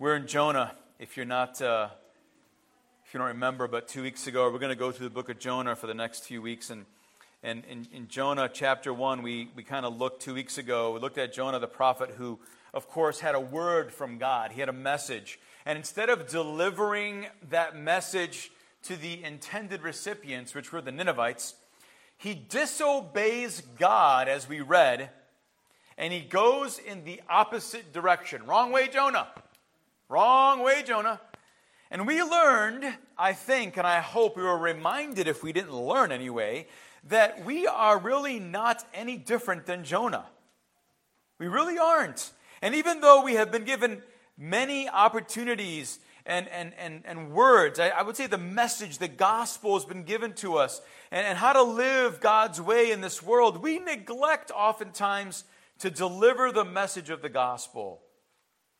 We're in Jonah. If you're not, uh, if you don't remember, but two weeks ago, we're going to go through the book of Jonah for the next few weeks. And, and in, in Jonah chapter 1, we, we kind of looked two weeks ago, we looked at Jonah the prophet who, of course, had a word from God. He had a message. And instead of delivering that message to the intended recipients, which were the Ninevites, he disobeys God, as we read, and he goes in the opposite direction. Wrong way, Jonah. Wrong way, Jonah. And we learned, I think, and I hope we were reminded if we didn't learn anyway, that we are really not any different than Jonah. We really aren't. And even though we have been given many opportunities and, and, and, and words, I, I would say the message, the gospel has been given to us, and, and how to live God's way in this world, we neglect oftentimes to deliver the message of the gospel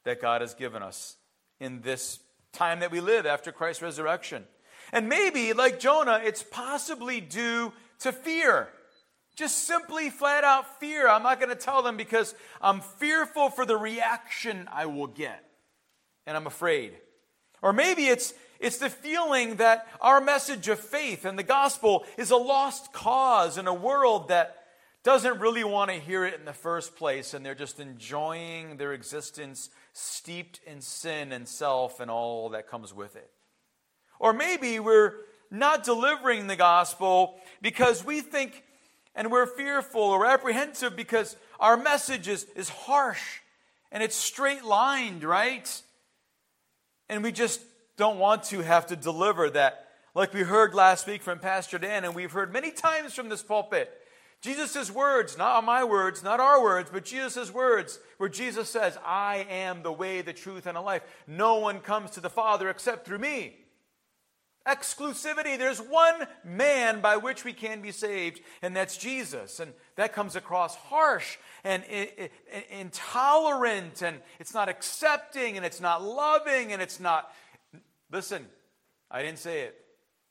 that God has given us in this time that we live after Christ's resurrection. And maybe, like Jonah, it's possibly due to fear. Just simply flat out fear. I'm not going to tell them because I'm fearful for the reaction I will get. And I'm afraid. Or maybe it's, it's the feeling that our message of faith and the gospel is a lost cause in a world that doesn't really want to hear it in the first place, and they're just enjoying their existence steeped in sin and self and all that comes with it. Or maybe we're not delivering the gospel because we think and we're fearful or apprehensive because our message is, is harsh and it's straight lined, right? And we just don't want to have to deliver that, like we heard last week from Pastor Dan, and we've heard many times from this pulpit. Jesus' words, not my words, not our words, but Jesus' words, where Jesus says, I am the way, the truth, and the life. No one comes to the Father except through me. Exclusivity. There's one man by which we can be saved, and that's Jesus. And that comes across harsh and intolerant, and it's not accepting, and it's not loving, and it's not. Listen, I didn't say it.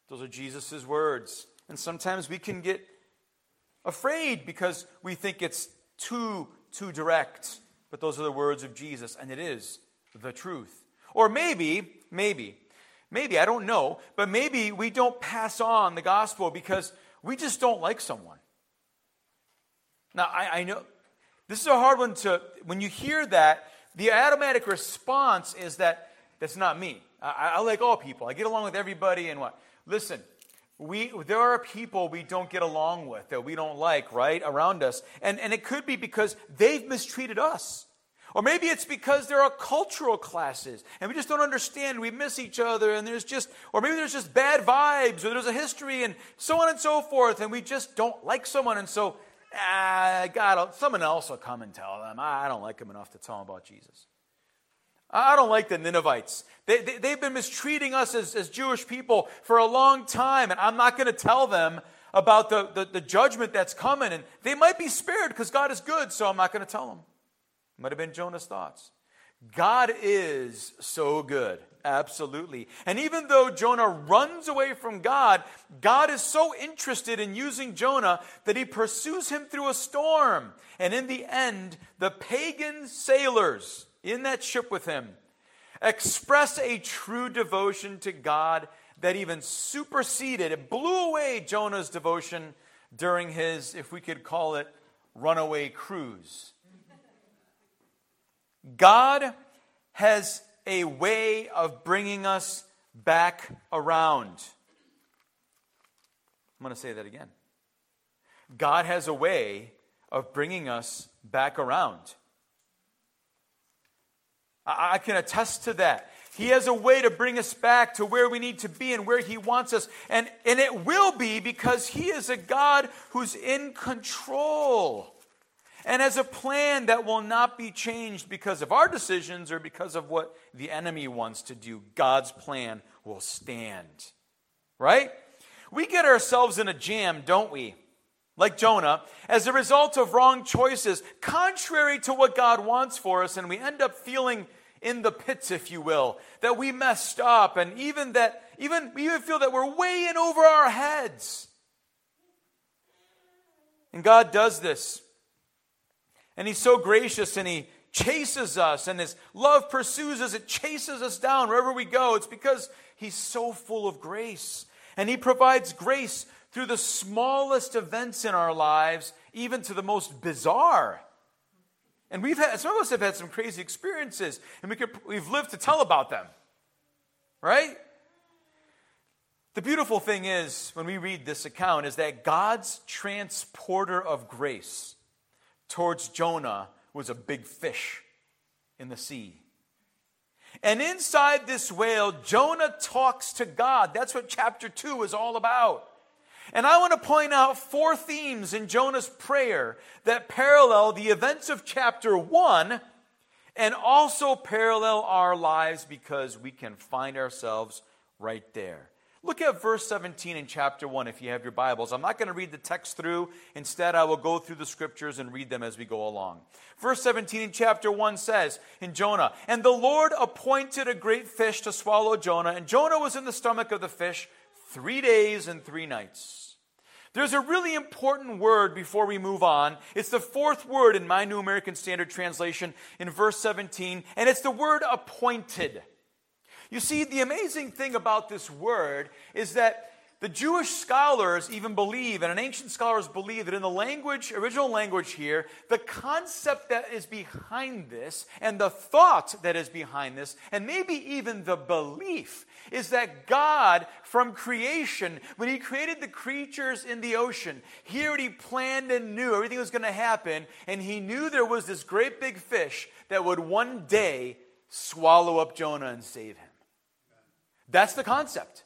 Those are Jesus' words. And sometimes we can get afraid because we think it's too, too direct. But those are the words of Jesus, and it is the truth. Or maybe, maybe, maybe, I don't know, but maybe we don't pass on the gospel because we just don't like someone. Now, I, I know this is a hard one to, when you hear that, the automatic response is that that's not me. I, I like all people, I get along with everybody, and what? Listen, we, there are people we don't get along with, that we don't like, right, around us. And, and it could be because they've mistreated us. Or maybe it's because there are cultural classes and we just don't understand. We miss each other and there's just, or maybe there's just bad vibes or there's a history and so on and so forth and we just don't like someone. And so, ah, God, someone else will come and tell them. I don't like them enough to tell them about Jesus. I don't like the Ninevites. They, they, they've been mistreating us as, as Jewish people for a long time, and I'm not going to tell them about the, the, the, judgment that's coming. And they might be spared because God is good, so I'm not going to tell them. Might have been Jonah's thoughts. God is so good. Absolutely. And even though Jonah runs away from God, God is so interested in using Jonah that he pursues him through a storm. And in the end, the pagan sailors in that ship with him express a true devotion to God that even superseded, it blew away Jonah's devotion during his, if we could call it, runaway cruise. God has a way of bringing us back around. I'm going to say that again. God has a way of bringing us back around. I can attest to that. He has a way to bring us back to where we need to be and where He wants us. And, and it will be because He is a God who's in control and has a plan that will not be changed because of our decisions or because of what the enemy wants to do. God's plan will stand. Right? We get ourselves in a jam, don't we? Like Jonah, as a result of wrong choices, contrary to what God wants for us, and we end up feeling in the pits, if you will, that we messed up, and even that, even we even feel that we're way in over our heads. And God does this. And He's so gracious and He chases us and his love pursues us. It chases us down wherever we go. It's because he's so full of grace. And he provides grace through the smallest events in our lives, even to the most bizarre. And we've had, some of us have had some crazy experiences, and we could, we've lived to tell about them. Right? The beautiful thing is, when we read this account, is that God's transporter of grace towards Jonah was a big fish in the sea. And inside this whale, Jonah talks to God. That's what chapter 2 is all about. And I want to point out four themes in Jonah's prayer that parallel the events of chapter 1 and also parallel our lives because we can find ourselves right there. Look at verse 17 in chapter 1 if you have your Bibles. I'm not going to read the text through. Instead, I will go through the scriptures and read them as we go along. Verse 17 in chapter 1 says in Jonah, And the Lord appointed a great fish to swallow Jonah, and Jonah was in the stomach of the fish three days and three nights. There's a really important word before we move on. It's the fourth word in my New American Standard Translation in verse 17, and it's the word appointed. You see, the amazing thing about this word is that the Jewish scholars even believe, and ancient scholars believe, that in the language, original language here, the concept that is behind this, and the thought that is behind this, and maybe even the belief, is that God, from creation, when He created the creatures in the ocean, He already planned and knew everything was going to happen, and He knew there was this great big fish that would one day swallow up Jonah and save him. That's the concept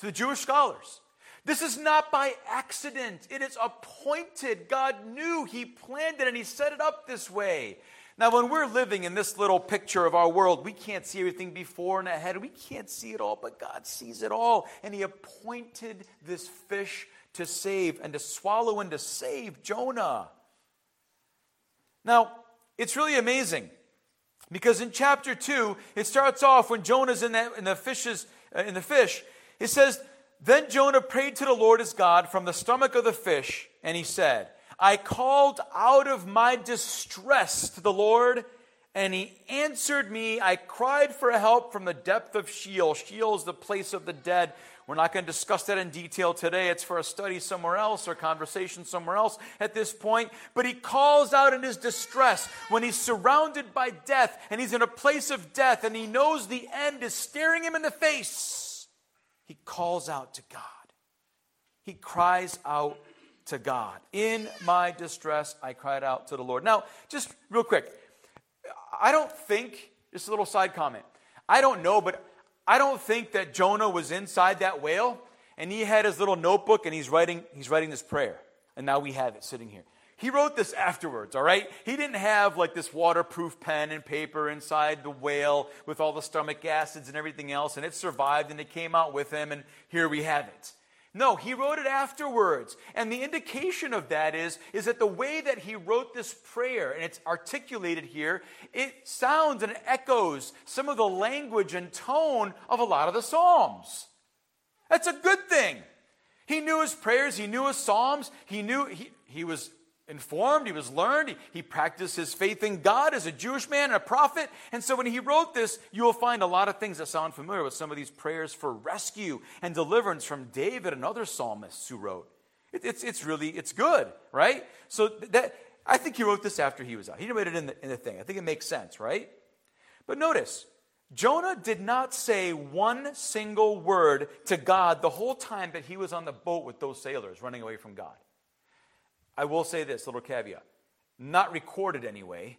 to the Jewish scholars. This is not by accident. It is appointed. God knew, He planned it, and He set it up this way. Now, when we're living in this little picture of our world, we can't see everything before and ahead. We can't see it all, but God sees it all. And He appointed this fish to save and to swallow and to save Jonah. Now, it's really amazing because in chapter 2, it starts off when Jonah's in, that, in, the, fishes, uh, in the fish. It says, Then Jonah prayed to the Lord his God from the stomach of the fish, and he said, I called out of my distress to the Lord, and he answered me. I cried for help from the depth of Sheol. Sheol is the place of the dead. We're not going to discuss that in detail today. It's for a study somewhere else or conversation somewhere else at this point. But he calls out in his distress when he's surrounded by death and he's in a place of death and he knows the end is staring him in the face. He calls out to God. He cries out to God. In my distress, I cried out to the Lord. Now, just real quick, I don't think, just a little side comment. I don't know, but I don't think that Jonah was inside that whale and he had his little notebook and he's writing, he's writing this prayer. And now we have it sitting here. He wrote this afterwards, all right? He didn't have like this waterproof pen and paper inside the whale with all the stomach acids and everything else, and it survived and it came out with him, and here we have it. No, he wrote it afterwards. And the indication of that is, is that the way that he wrote this prayer, and it's articulated here, it sounds and echoes some of the language and tone of a lot of the Psalms. That's a good thing. He knew his prayers, he knew his Psalms, he knew he, he was informed, he was learned, he, he, practiced his faith in God as a Jewish man and a prophet. And so when he wrote this, you will find a lot of things that sound familiar with some of these prayers for rescue and deliverance from David and other psalmists who wrote. It, it's, it's really, it's good, right? So that, I think he wrote this after he was out. He didn't write it in the, in the thing. I think it makes sense, right? But notice, Jonah did not say one single word to God the whole time that he was on the boat with those sailors running away from God. I will say this little caveat not recorded anyway.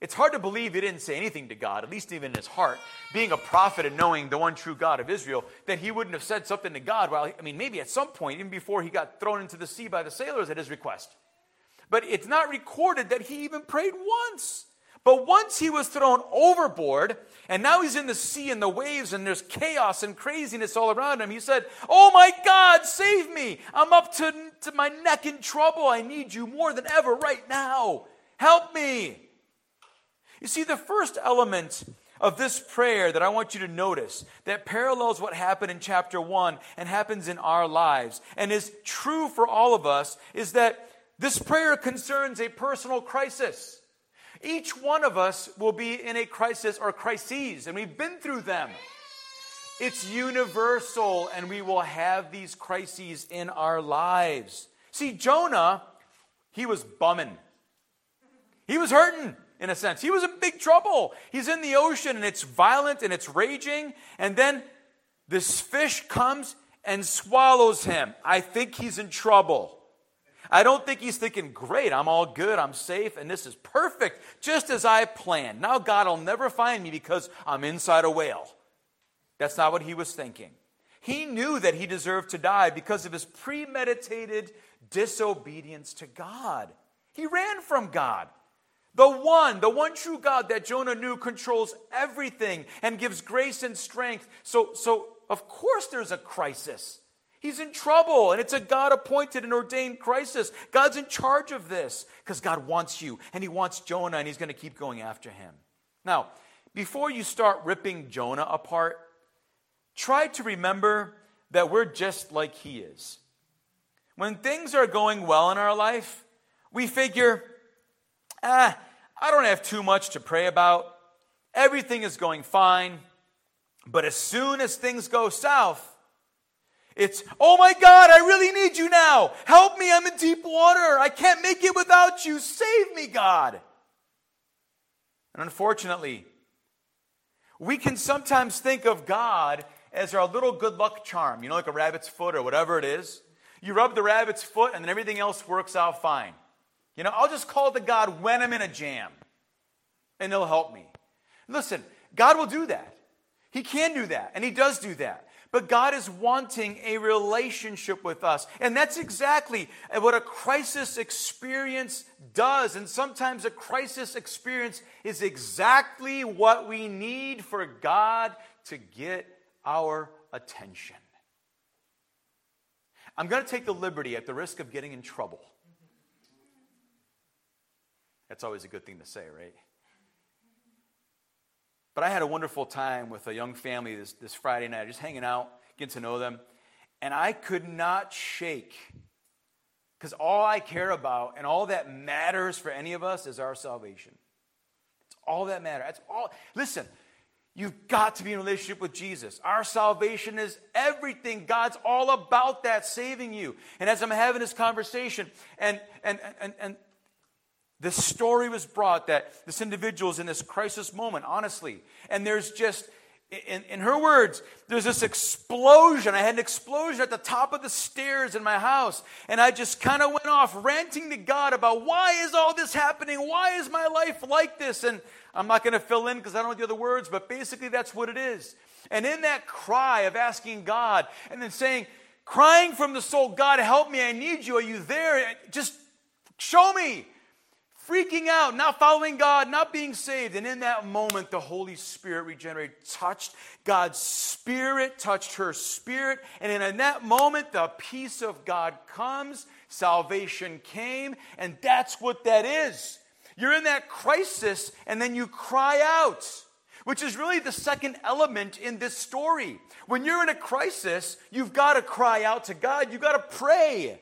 It's hard to believe he didn't say anything to God, at least even in his heart, being a prophet and knowing the one true God of Israel, that he wouldn't have said something to God. Well, I mean, maybe at some point, even before he got thrown into the sea by the sailors at his request. But it's not recorded that he even prayed once. But once he was thrown overboard, and now he's in the sea and the waves, and there's chaos and craziness all around him, he said, Oh my God, save me! I'm up to, to my neck in trouble. I need you more than ever right now. Help me! You see, the first element of this prayer that I want you to notice that parallels what happened in chapter 1 and happens in our lives and is true for all of us is that this prayer concerns a personal crisis. Each one of us will be in a crisis or crises, and we've been through them. It's universal, and we will have these crises in our lives. See, Jonah, he was bumming. He was hurting, in a sense. He was in big trouble. He's in the ocean, and it's violent and it's raging. And then this fish comes and swallows him. I think he's in trouble. I don't think he's thinking, great, I'm all good, I'm safe, and this is perfect, just as I planned. Now God will never find me because I'm inside a whale. That's not what he was thinking. He knew that he deserved to die because of his premeditated disobedience to God. He ran from God. The one, the one true God that Jonah knew controls everything and gives grace and strength. So, so of course there's a crisis. He's in trouble, and it's a God appointed and ordained crisis. God's in charge of this because God wants you, and He wants Jonah, and He's going to keep going after him. Now, before you start ripping Jonah apart, try to remember that we're just like He is. When things are going well in our life, we figure, ah, I don't have too much to pray about. Everything is going fine. But as soon as things go south, it's, oh my God, I really need you now. Help me, I'm in deep water. I can't make it without you. Save me, God. And unfortunately, we can sometimes think of God as our little good luck charm, you know, like a rabbit's foot or whatever it is. You rub the rabbit's foot and then everything else works out fine. You know, I'll just call to God when I'm in a jam and he'll help me. Listen, God will do that. He can do that, and He does do that. But God is wanting a relationship with us. And that's exactly what a crisis experience does. And sometimes a crisis experience is exactly what we need for God to get our attention. I'm going to take the liberty at the risk of getting in trouble. That's always a good thing to say, right? But I had a wonderful time with a young family this, this Friday night, just hanging out, getting to know them. And I could not shake because all I care about and all that matters for any of us is our salvation. It's all that matters. That's all. Listen, you've got to be in relationship with Jesus. Our salvation is everything. God's all about that, saving you. And as I'm having this conversation, and and and and this story was brought that this individual is in this crisis moment, honestly. And there's just, in, in her words, there's this explosion. I had an explosion at the top of the stairs in my house. And I just kind of went off ranting to God about why is all this happening? Why is my life like this? And I'm not going to fill in because I don't know the other words, but basically that's what it is. And in that cry of asking God and then saying, crying from the soul, God, help me, I need you. Are you there? Just show me freaking out, not following God, not being saved. And in that moment, the Holy Spirit regenerated, touched God's Spirit, touched her spirit. And in that moment, the peace of God comes, salvation came, and that's what that is. You're in that crisis, and then you cry out. Which is really the second element in this story. When you're in a crisis, you've got to cry out to God. You've got to pray.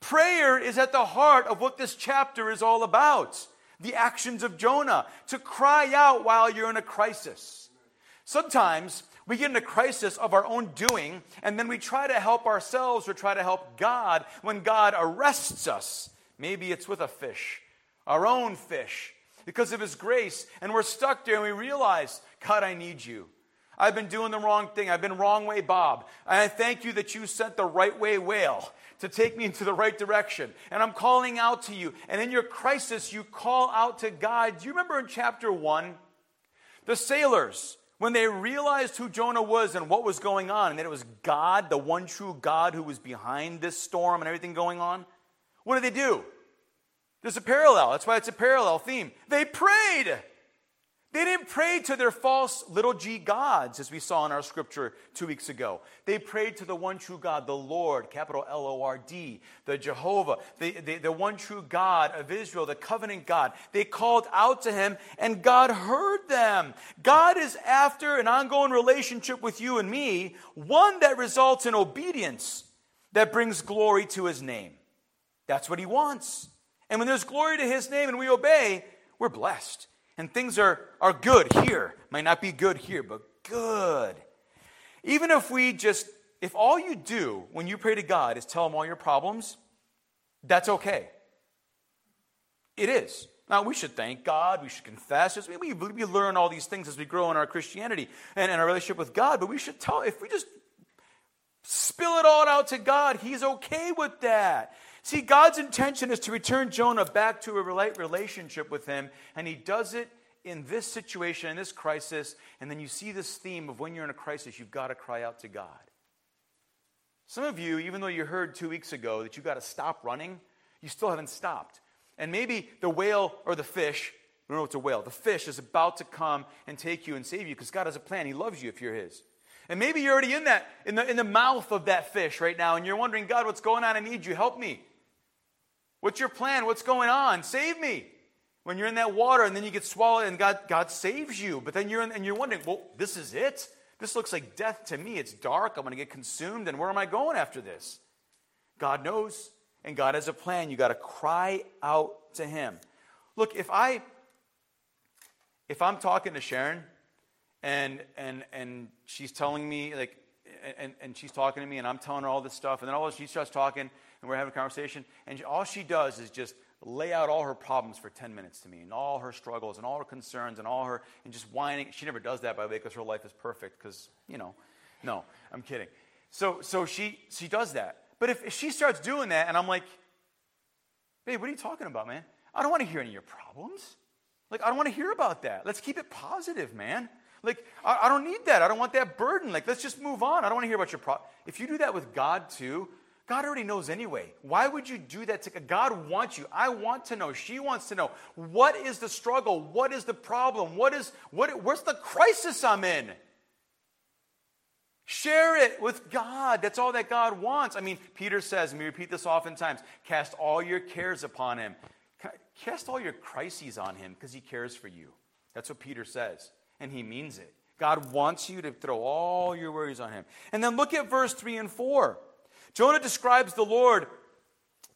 Prayer is at the heart of what this chapter is all about. The actions of Jonah, to cry out while you're in a crisis. Sometimes we get in a crisis of our own doing, and then we try to help ourselves or try to help God when God arrests us. Maybe it's with a fish, our own fish, because of His grace, and we're stuck there and we realize, God, I need you. I've been doing the wrong thing. I've been wrong way, Bob. And I thank you that you sent the right way whale to take me into the right direction. And I'm calling out to you. And in your crisis, you call out to God. Do you remember in chapter 1? The sailors, when they realized who Jonah was and what was going on, and that it was God, the one true God who was behind this storm and everything going on, what did they do? There's a parallel. That's why it's a parallel theme. They prayed. They didn't pray to their false little g gods, as we saw in our scripture two weeks ago. They prayed to the one true God, the Lord, capital L O R D, the Jehovah, the, the, the, one true God of Israel, the covenant God. They called out to him, and God heard them. God is after an ongoing relationship with you and me, one that results in obedience that brings glory to his name. That's what he wants. And when there's glory to his name and we obey, we're blessed. And things are, are good here. Might not be good here, but good. Even if we just, if all you do when you pray to God is tell Him all your problems, that's okay. It is. Now, we should thank God. We should confess. We, we, learn all these things as we grow in our Christianity and in our relationship with God, but we should tell, if we just spill it all out to God, He's okay with that. See, God's intention is to return Jonah back to a relationship with Him, and He does it in this situation, in this crisis. And then you see this theme of when you're in a crisis, you've got to cry out to God. Some of you, even though you heard two weeks ago that you've got to stop running, you still haven't stopped. And maybe the whale or the fish, we don't know it's a whale, the fish is about to come and take you and save you because God has a plan. He loves you if you're His. And maybe you're already in that, in the, in the mouth of that fish right now, and you're wondering, God, what's going on? I need you. Help me. What's your plan? What's going on? Save me. When you're in that water and then you get swallowed and God, God saves you. But then you're in, and you're wondering, well, this is it? This looks like death to me. It's dark. I'm going to get consumed. And where am I going after this? God knows and God has a plan. You got to cry out to Him. Look, if I if I'm talking to Sharon and and and she's telling me like and, and she's talking to me and I'm telling her all this stuff and then all of a sudden she starts talking and we're having a conversation and all she does is just lay out all her problems for 10 minutes to me and all her struggles and all her concerns and all her and just whining she never does that by the way because her life is perfect because you know no i'm kidding so so she she does that but if, if she starts doing that and I'm like, babe, what are you talking about, man? I don't want to hear any of your problems. Like, I don't want to hear about that. Let's keep it positive, man. Like, I, I don't need that. I don't want that burden. Like, let's just move on. I don't want to hear about your problem. If you do that with God too, God already knows anyway. Why would you do that to God? Wants you. I want to know. She wants to know. What is the struggle? What is the problem? What is what? Where's the crisis I'm in? Share it with God. That's all that God wants. I mean, Peter says, and we repeat this oftentimes cast all your cares upon him. Cast all your crises on him because he cares for you. That's what Peter says, and he means it. God wants you to throw all your worries on him. And then look at verse 3 and 4. Jonah describes the Lord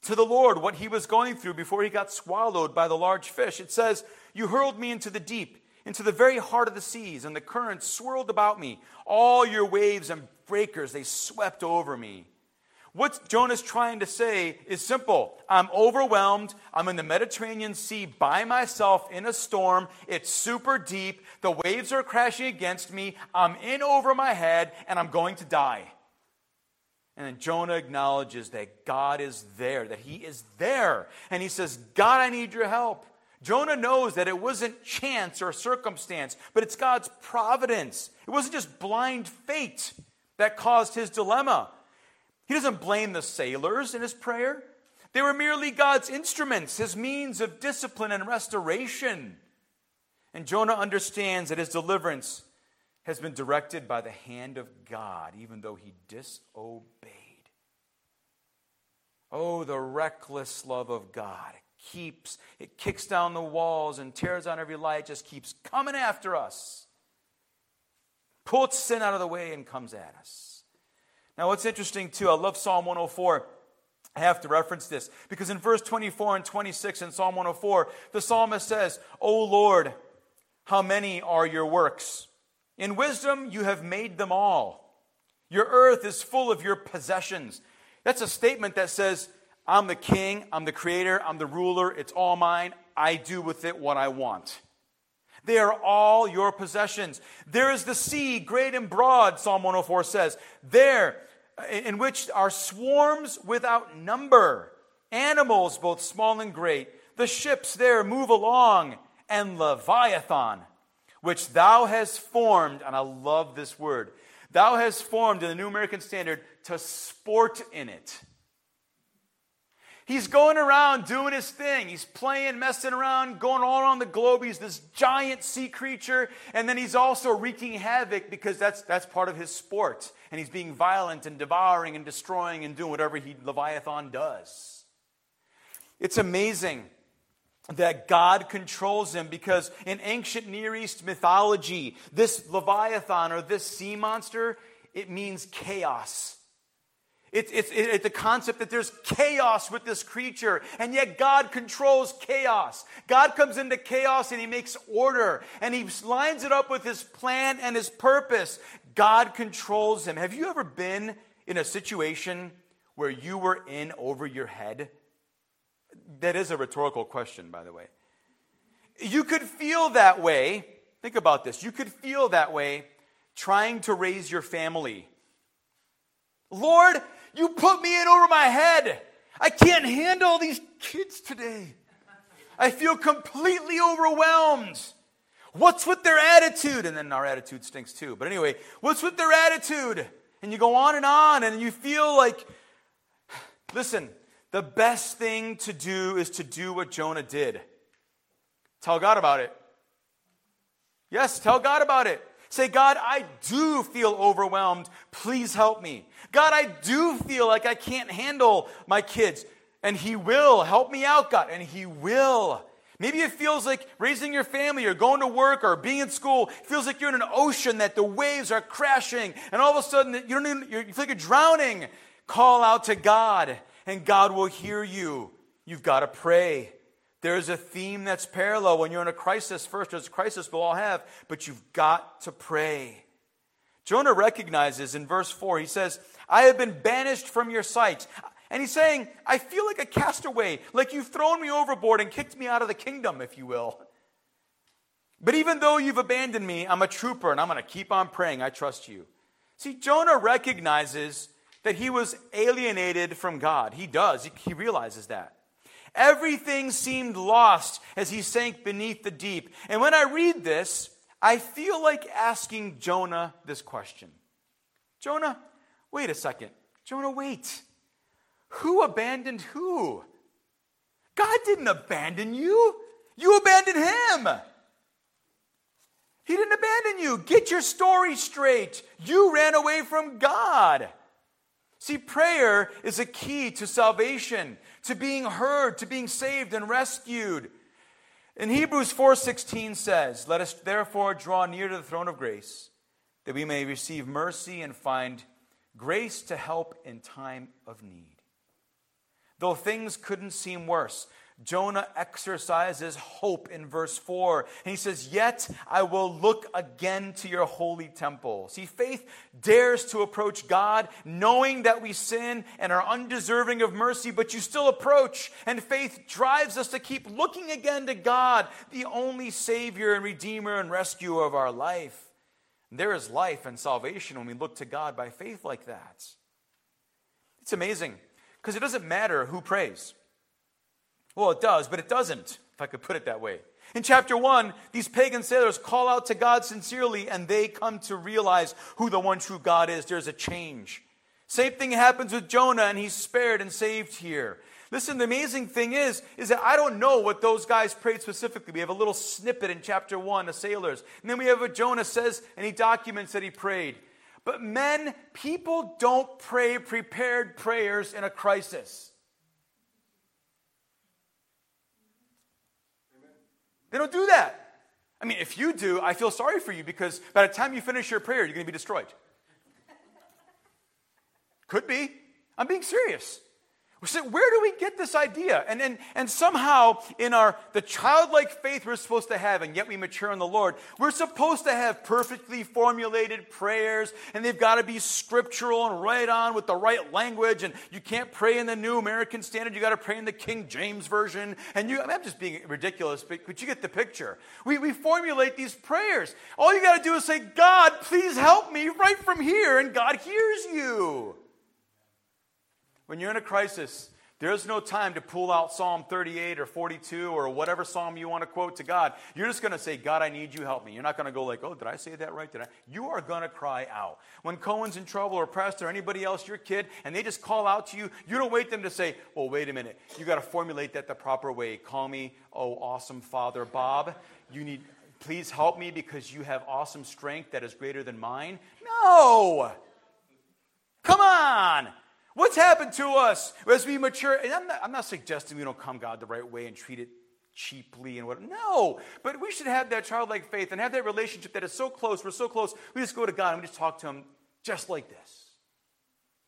to the Lord what he was going through before he got swallowed by the large fish. It says, You hurled me into the deep into the very heart of the seas, and the currents swirled about me. All your waves and breakers, they swept over me. What Jonah's trying to say is simple. I'm overwhelmed. I'm in the Mediterranean Sea by myself in a storm. It's super deep. The waves are crashing against me. I'm in over my head, and I'm going to die. And then Jonah acknowledges that God is there, that he is there. And he says, God, I need your help. Jonah knows that it wasn't chance or circumstance, but it's God's providence. It wasn't just blind fate that caused his dilemma. He doesn't blame the sailors in his prayer. They were merely God's instruments, his means of discipline and restoration. And Jonah understands that his deliverance has been directed by the hand of God, even though he disobeyed. Oh, the reckless love of God It keeps, it kicks down the walls and tears down every lie. It just keeps coming after us. Pulls sin out of the way and comes at us. Now, what's interesting too, I love Psalm 104. I have to reference this because in verse 24 and 26 in Psalm 104, the psalmist says, O Lord, how many are your works? In wisdom you have made them all. Your earth is full of your possessions. That's a statement that says, I'm the king, I'm the creator, I'm the ruler, it's all mine. I do with it what I want. They are all your possessions. There is the sea, great and broad, Psalm 104 says. There, uh, in which are swarms without number, animals both small and great. The ships there move along, and Leviathan, which thou hast formed, and I love this word, thou hast formed in the New American Standard to sport in it. He's going around doing his thing. He's playing, messing around, going all around the globe. He's this giant sea creature. And then he's also wreaking havoc because that's, that's part of his sport. And he's being violent and devouring and destroying and doing whatever he, Leviathan does. It's amazing that God controls him because in ancient Near East mythology, this Leviathan or this sea monster, it means chaos. It's, it's, it's the concept that there's chaos with this creature, and yet God controls chaos. God comes into chaos and He makes order, and He lines it up with His plan and His purpose. God controls Him. Have you ever been in a situation where you were in over your head? That is a rhetorical question, by the way. You could feel that way. Think about this. You could feel that way trying to raise your family. Lord, you put me in over my head. I can't handle these kids today. I feel completely overwhelmed. What's with their attitude? And then our attitude stinks too. But anyway, what's with their attitude? And you go on and on, and you feel like, listen, the best thing to do is to do what Jonah did tell God about it. Yes, tell God about it. Say, God, I do feel overwhelmed. Please help me. God, I do feel like I can't handle my kids. And He will. Help me out, God. And He will. Maybe it feels like raising your family or going to work or being in school it feels like you're in an ocean that the waves are crashing and all of a sudden you, don't even, you feel like you're drowning. Call out to God and God will hear you. You've got to pray. There's a theme that's parallel. When you're in a crisis, first, there's a crisis we'll all have, but you've got to pray. Jonah recognizes in verse 4, he says, I have been banished from your sight. And he's saying, I feel like a castaway, like you've thrown me overboard and kicked me out of the kingdom, if you will. But even though you've abandoned me, I'm a trooper and I'm going to keep on praying. I trust you. See, Jonah recognizes that he was alienated from God. He does, he realizes that. Everything seemed lost as he sank beneath the deep. And when I read this, I feel like asking Jonah this question Jonah, wait a second. Jonah, wait. Who abandoned who? God didn't abandon you. You abandoned him. He didn't abandon you. Get your story straight. You ran away from God. See, prayer is a key to salvation to being heard, to being saved and rescued. In Hebrews 4:16 says, "Let us therefore draw near to the throne of grace, that we may receive mercy and find grace to help in time of need." Though things couldn't seem worse, Jonah exercises hope in verse 4. And he says, Yet I will look again to your holy temple. See, faith dares to approach God knowing that we sin and are undeserving of mercy, but you still approach. And faith drives us to keep looking again to God, the only Savior and Redeemer and rescuer of our life. And there is life and salvation when we look to God by faith like that. It's amazing because it doesn't matter who prays. Well, it does, but it doesn't, if I could put it that way. In chapter 1, these pagan sailors call out to God sincerely and they come to realize who the one true God is. There's a change. Same thing happens with Jonah and he's spared and saved here. Listen, the amazing thing is, is that I don't know what those guys prayed specifically. We have a little snippet in chapter 1, the sailors. And then we have what Jonah says and he documents that he prayed. But men, people don't pray prepared prayers in a crisis. They don't do that. I mean, if you do, I feel sorry for you because by the time you finish your prayer, you're going to be destroyed. Could be. I'm being serious. Where do we get this idea? And, and, and somehow in our the childlike faith we're supposed to have, and yet we mature in the Lord, we're supposed to have perfectly formulated prayers, and they've got to be scriptural and right on with the right language. And you can't pray in the New American Standard, you got to pray in the King James Version. And you, I am just being ridiculous, but, but you get the picture. We, we formulate these prayers. All you got to do is say, God, please help me right from here, and God hears you. When you're in a crisis, there's no time to pull out Psalm 38 or 42 or whatever psalm you want to quote to God. You're just going to say, God, I need you, help me. You're not going to go like, oh, did I say that right? Did I? You are going to cry out. When Cohen's in trouble or Preston or anybody else, your kid, and they just call out to you, you don't wait them to say, well, wait a minute. You got to formulate that the proper way. Call me, oh, awesome Father Bob. You need, please help me because you have awesome strength that is greater than mine. No. Come on. What's happened to us as we mature? And I'm not, I'm not suggesting we don't come God the right way and treat it cheaply and what. No, but we should have that childlike faith and have that relationship that is so close. We're so close. We just go to God and we just talk to Him just like this.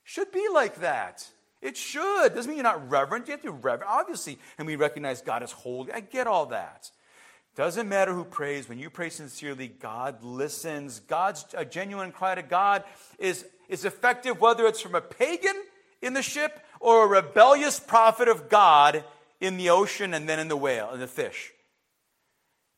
Should be like that. It should. Doesn't mean you're not reverent. You have to be reverent, obviously. And we recognize God is holy. I get all that. Doesn't matter who prays. When you pray sincerely, God listens. God's a genuine cry to God is, is effective whether it's from a pagan in the ship or a rebellious prophet of God in the ocean and then in the whale, in the fish.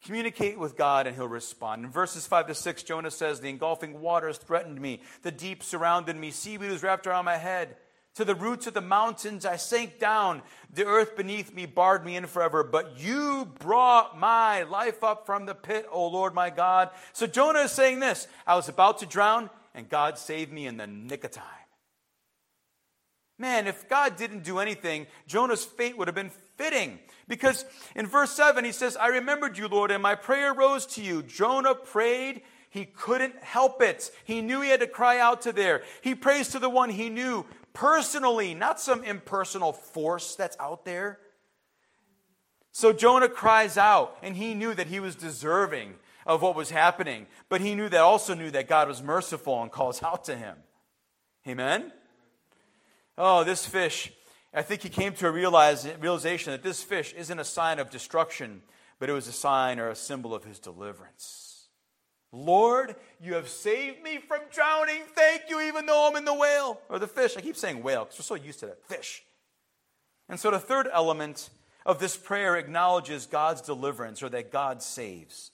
Communicate with God and he'll respond. In verses 5 to 6, Jonah says, The engulfing waters threatened me, the deep surrounded me, seaweed was wrapped around my head. To the roots of the mountains I sank down. The earth beneath me barred me in forever. But you brought my life up from the pit, O Lord my God. So Jonah is saying this I was about to drown, and God saved me in the nick of time. Man, if God didn't do anything, Jonah's fate would have been fitting. Because in verse 7, he says, I remembered you, Lord, and my prayer rose to you. Jonah prayed. He couldn't help it. He knew he had to cry out to there. He prays to the one he knew personally, not some impersonal force that's out there. So Jonah cries out, and he knew that he was deserving of what was happening, but he knew that also knew that God was merciful and calls out to him. Amen? Oh, this fish, I think he came to a realization that this fish isn't a sign of destruction, but it was a sign or a symbol of his deliverance. Lord, you have saved me from drowning. Thank you, even though I'm in the whale or the fish. I keep saying whale because we're so used to that. Fish. And so the third element of this prayer acknowledges God's deliverance or that God saves.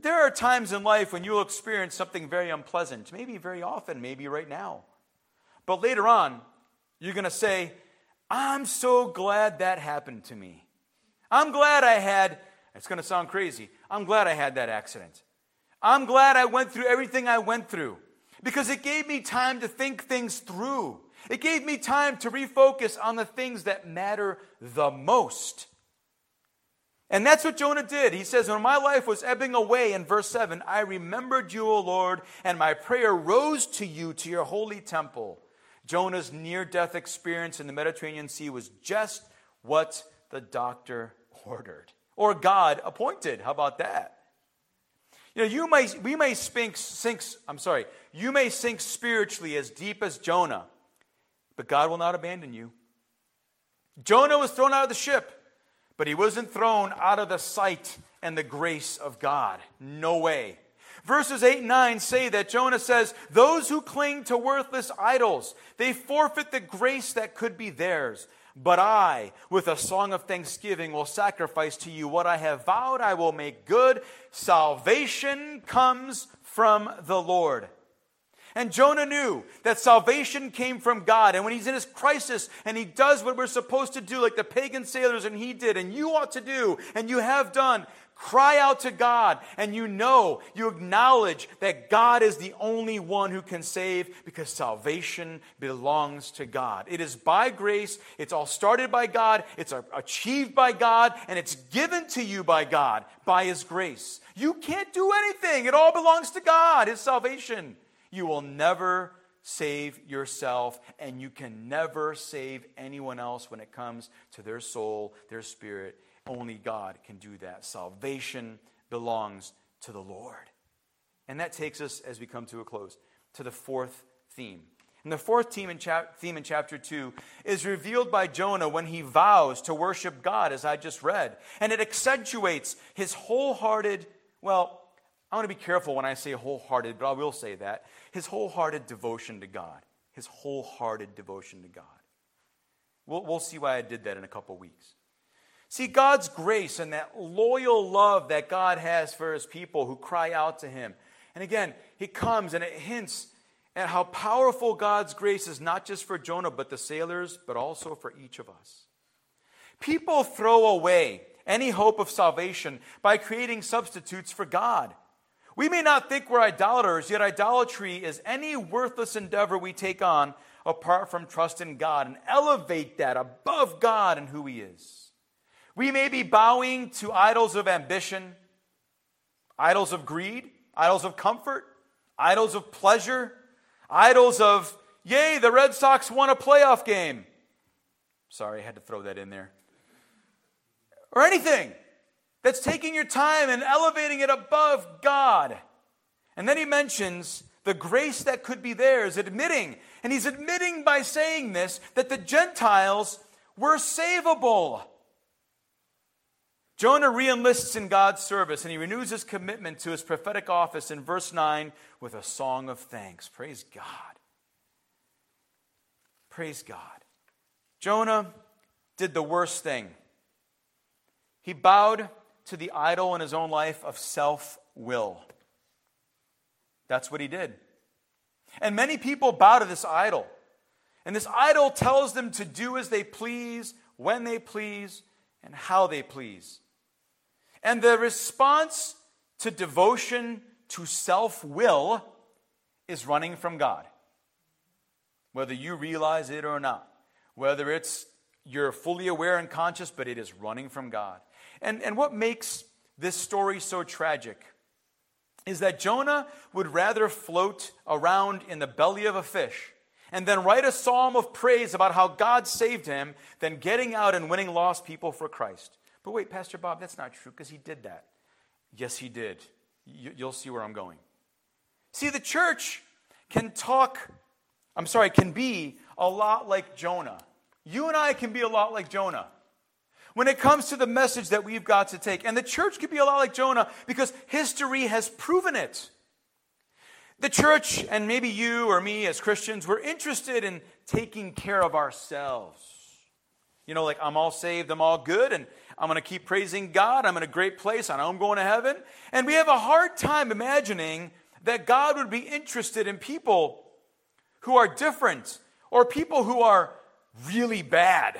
There are times in life when you'll experience something very unpleasant, maybe very often, maybe right now. But later on, you're going to say, I'm so glad that happened to me. I'm glad I had, it's going to sound crazy, I'm glad I had that accident. I'm glad I went through everything I went through because it gave me time to think things through. It gave me time to refocus on the things that matter the most. And that's what Jonah did. He says, When my life was ebbing away, in verse 7, I remembered you, O Lord, and my prayer rose to you, to your holy temple. Jonah's near death experience in the Mediterranean Sea was just what the doctor ordered, or God appointed. How about that? You know, you may, we may sink, sink, I'm sorry, you may sink spiritually as deep as Jonah, but God will not abandon you. Jonah was thrown out of the ship, but he wasn't thrown out of the sight and the grace of God. No way. Verses 8 and 9 say that Jonah says, Those who cling to worthless idols, they forfeit the grace that could be theirs. But I, with a song of thanksgiving, will sacrifice to you what I have vowed I will make good. Salvation comes from the Lord. And Jonah knew that salvation came from God. And when he's in his crisis and he does what we're supposed to do, like the pagan sailors and he did, and you ought to do, and you have done, Cry out to God, and you know, you acknowledge that God is the only one who can save because salvation belongs to God. It is by grace, it's all started by God, it's achieved by God, and it's given to you by God by His grace. You can't do anything, it all belongs to God, His salvation. You will never save yourself, and you can never save anyone else when it comes to their soul, their spirit, only God can do that. Salvation belongs to the Lord. And that takes us, as we come to a close, to the fourth theme. And the fourth theme in, chap- theme in chapter 2 is revealed by Jonah when he vows to worship God, as I just read. And it accentuates his wholehearted, well, I want to be careful when I say wholehearted, but I will say that. His wholehearted devotion to God. His wholehearted devotion to God. We'll, we'll see why I did that in a couple weeks. See, God's grace and that loyal love that God has for his people who cry out to him. And again, he comes and it hints at how powerful God's grace is, not just for Jonah, but the sailors, but also for each of us. People throw away any hope of salvation by creating substitutes for God. We may not think we're idolaters, yet idolatry is any worthless endeavor we take on apart from trust in God and elevate that above God and who He is. We may be bowing to idols of ambition, idols of greed, idols of comfort, idols of pleasure, idols of, yay, the Red Sox won a playoff game. Sorry, I had to throw that in there. Or anything that's taking your time and elevating it above God. And then he mentions the grace that could be theirs, admitting, and he's admitting by saying this, that the Gentiles were savable. Jonah reenlists in God's service and he renews his commitment to his prophetic office in verse 9 with a song of thanks. Praise God. Praise God. Jonah did the worst thing. He bowed to the idol in his own life of self will. That's what he did. And many people bow to this idol. And this idol tells them to do as they please, when they please, and how they please. And the response to devotion to self will is running from God. Whether you realize it or not, whether it's you're fully aware and conscious, but it is running from God. And, and what makes this story so tragic is that Jonah would rather float around in the belly of a fish and then write a psalm of praise about how God saved him than getting out and winning lost people for Christ. But wait, Pastor Bob, that's not true because he did that. Yes, he did. You'll see where I'm going. See, the church can talk, I'm sorry, can be a lot like Jonah. You and I can be a lot like Jonah when it comes to the message that we've got to take. And the church could be a lot like Jonah because history has proven it. The church, and maybe you or me as Christians, we're interested in taking care of ourselves. You know, like I'm all saved, I'm all good, and I'm going to keep praising God. I'm in a great place. I know I'm going to heaven. And we have a hard time imagining that God would be interested in people who are different or people who are really bad,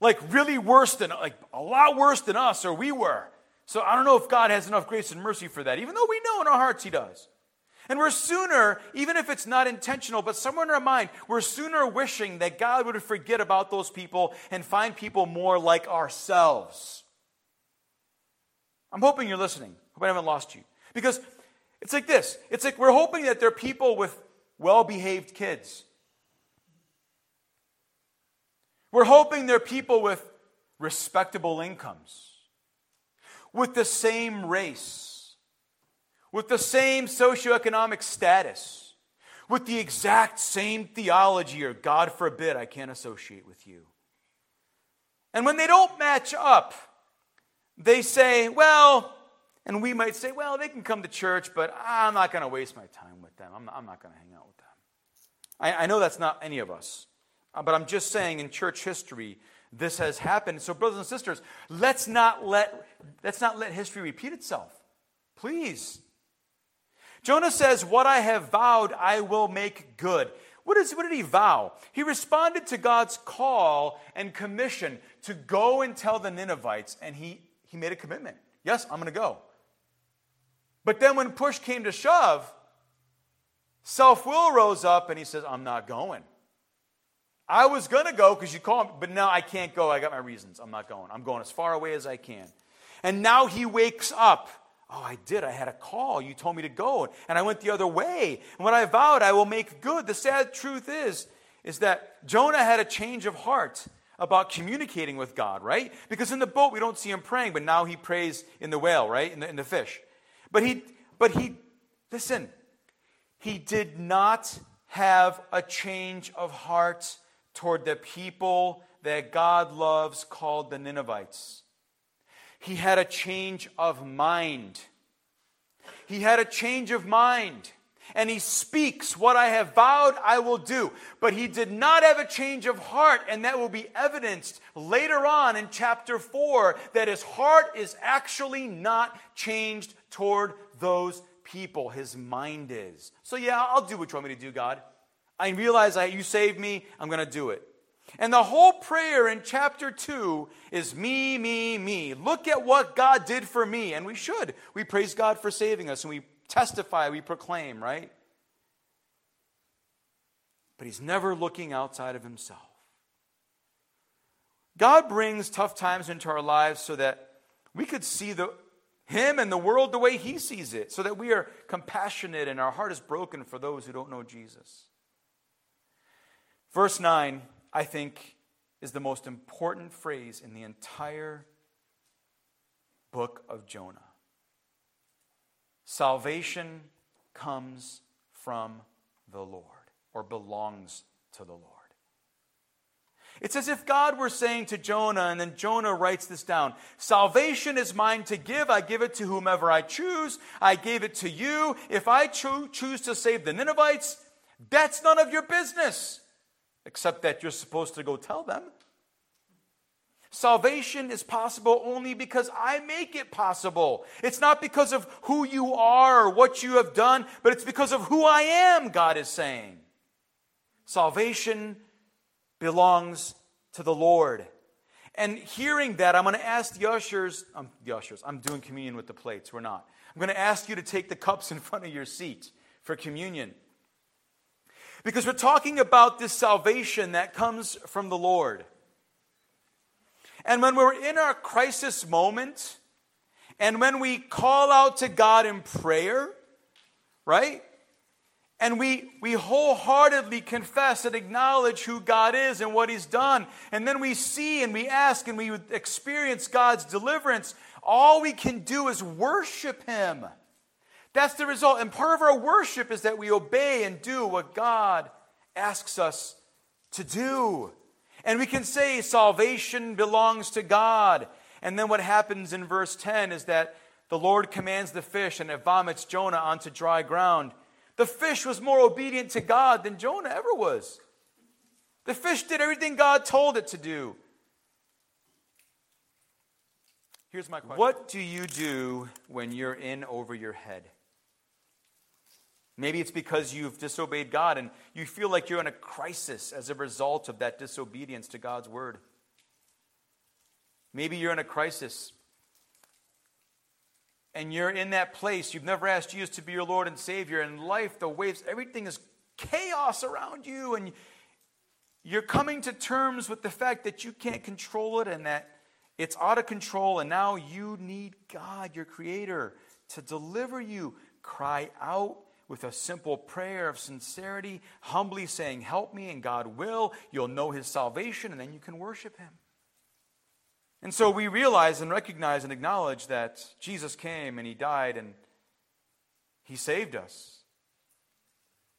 like really worse than, like a lot worse than us or we were. So I don't know if God has enough grace and mercy for that, even though we know in our hearts He does. And we're sooner, even if it's not intentional, but somewhere in our mind, we're sooner wishing that God would forget about those people and find people more like ourselves. I'm hoping you're listening. Hope I haven't lost you. Because it's like this it's like we're hoping that there are people with well behaved kids we're hoping they're people with respectable incomes, with the same race, with the same socioeconomic status, with the exact same theology, or God forbid, I can't associate with you. And when they don't match up, they say, well, and we might say, well, they can come to church, but I'm not going to waste my time with them. I'm not, not going to hang out with them. I, I know that's not any of us. Uh, but I'm just saying in church history, this has happened. So, brothers and sisters, let's not let, let's not let history repeat itself. Please. Jonah says, What I have vowed, I will make good. What, is, what did he vow? He responded to God's call and commission to go and tell the Ninevites, and he, he made a commitment. Yes, I'm going to go. But then when push came to shove, self will rose up and he says, I'm not going. I was going to go because you called me, but now I can't go. I got my reasons. I'm not going. I'm going as far away as I can. And now he wakes up. Oh, I did. I had a call. You told me to go. And I went the other way. And what I vowed, I will make good. The sad truth is, is that Jonah had a change of heart about communicating with God, right? Because in the boat, we don't see him praying, but now he prays in the whale, right? In the, in the fish. But he, but he, listen, he did not have a change of heart toward the people that God loves called the Ninevites. He had a change of mind. He had a change of mind. And he speaks, What I have vowed, I will do. But he did not have a change of heart, and that will be evidenced later on in chapter 4 that his heart is actually not changed toward those people. His mind is. So, yeah, I'll do what you want me to do, God. I realize that you saved me, I'm going to do it. And the whole prayer in chapter 2 is me, me, me. Look at what God did for me. And we should. We praise God for saving us and we testify, we proclaim, right? But He's never looking outside of Himself. God brings tough times into our lives so that we could see the, Him and the world the way He sees it, so that we are compassionate and our heart is broken for those who don't know Jesus. Verse 9, I think, is the most important phrase in the entire book of Jonah. Salvation comes from the Lord or belongs to the Lord. It's as if God were saying to Jonah, and then Jonah writes this down Salvation is mine to give. I give it to whomever I choose. I gave it to you. If I cho- choose to save the Ninevites, that's none of your business, except that you're supposed to go tell them. Salvation is possible only because I make it possible. It's not because of who you are or what you have done, but it's because of who I am, God is saying. Salvation belongs to the Lord. And hearing that, I'm going to ask the ushers, um, the ushers, I'm doing communion with the plates, we're not. I'm going to ask you to take the cups in front of your seat for communion. Because we're talking about this salvation that comes from the Lord. And when we're in our crisis moment, and when we call out to God in prayer, right? And we, we wholeheartedly confess and acknowledge who God is and what He's done. And then we see and we ask and we experience God's deliverance. All we can do is worship Him. That's the result. And part of our worship is that we obey and do what God asks us to do. And we can say salvation belongs to God. And then what happens in verse 10 is that the Lord commands the fish and it vomits Jonah onto dry ground. The fish was more obedient to God than Jonah ever was. The fish did everything God told it to do. Here's my question What do you do when you're in over your head? Maybe it's because you've disobeyed God and you feel like you're in a crisis as a result of that disobedience to God's word. Maybe you're in a crisis and you're in that place. You've never asked Jesus to be your Lord and Savior, and life, the waves, everything is chaos around you, and you're coming to terms with the fact that you can't control it and that it's out of control, and now you need God, your Creator, to deliver you. Cry out with a simple prayer of sincerity, humbly saying, Help me, and God will. You'll know His salvation, and then you can worship Him. And so we realize and recognize and acknowledge that Jesus came and He died and He saved us.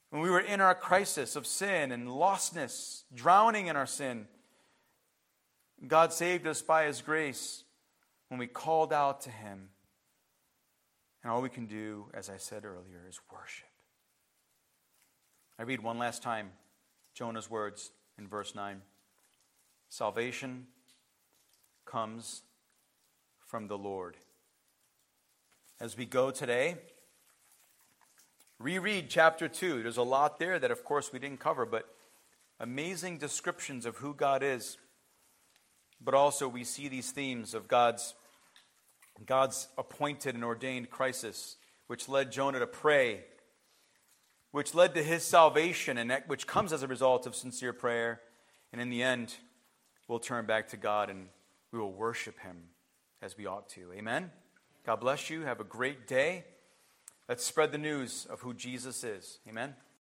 When we were in our crisis of sin and lostness, drowning in our sin, God saved us by His grace when we called out to Him and all we can do, as I said earlier, is worship. I read one last time Jonah's words in verse 9 Salvation comes from the Lord. As we go today, reread chapter 2. There's a lot there that, of course, we didn't cover, but amazing descriptions of who God is. But also, we see these themes of God's God's appointed and ordained crisis, which led Jonah to pray, which led to his salvation, and that, which comes as a result of sincere prayer. And in the end, we'll turn back to God and we will worship him as we ought to. Amen? God bless you. Have a great day. Let's spread the news of who Jesus is. Amen?